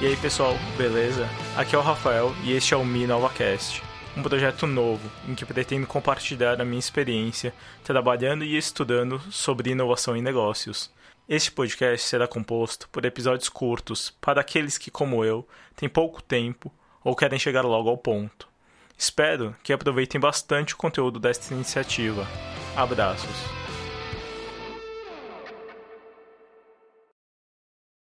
E aí pessoal, beleza? Aqui é o Rafael e este é o Mi NovaCast, um projeto novo em que pretendo compartilhar a minha experiência trabalhando e estudando sobre inovação em negócios. Este podcast será composto por episódios curtos para aqueles que, como eu, têm pouco tempo ou querem chegar logo ao ponto. Espero que aproveitem bastante o conteúdo desta iniciativa. Abraços.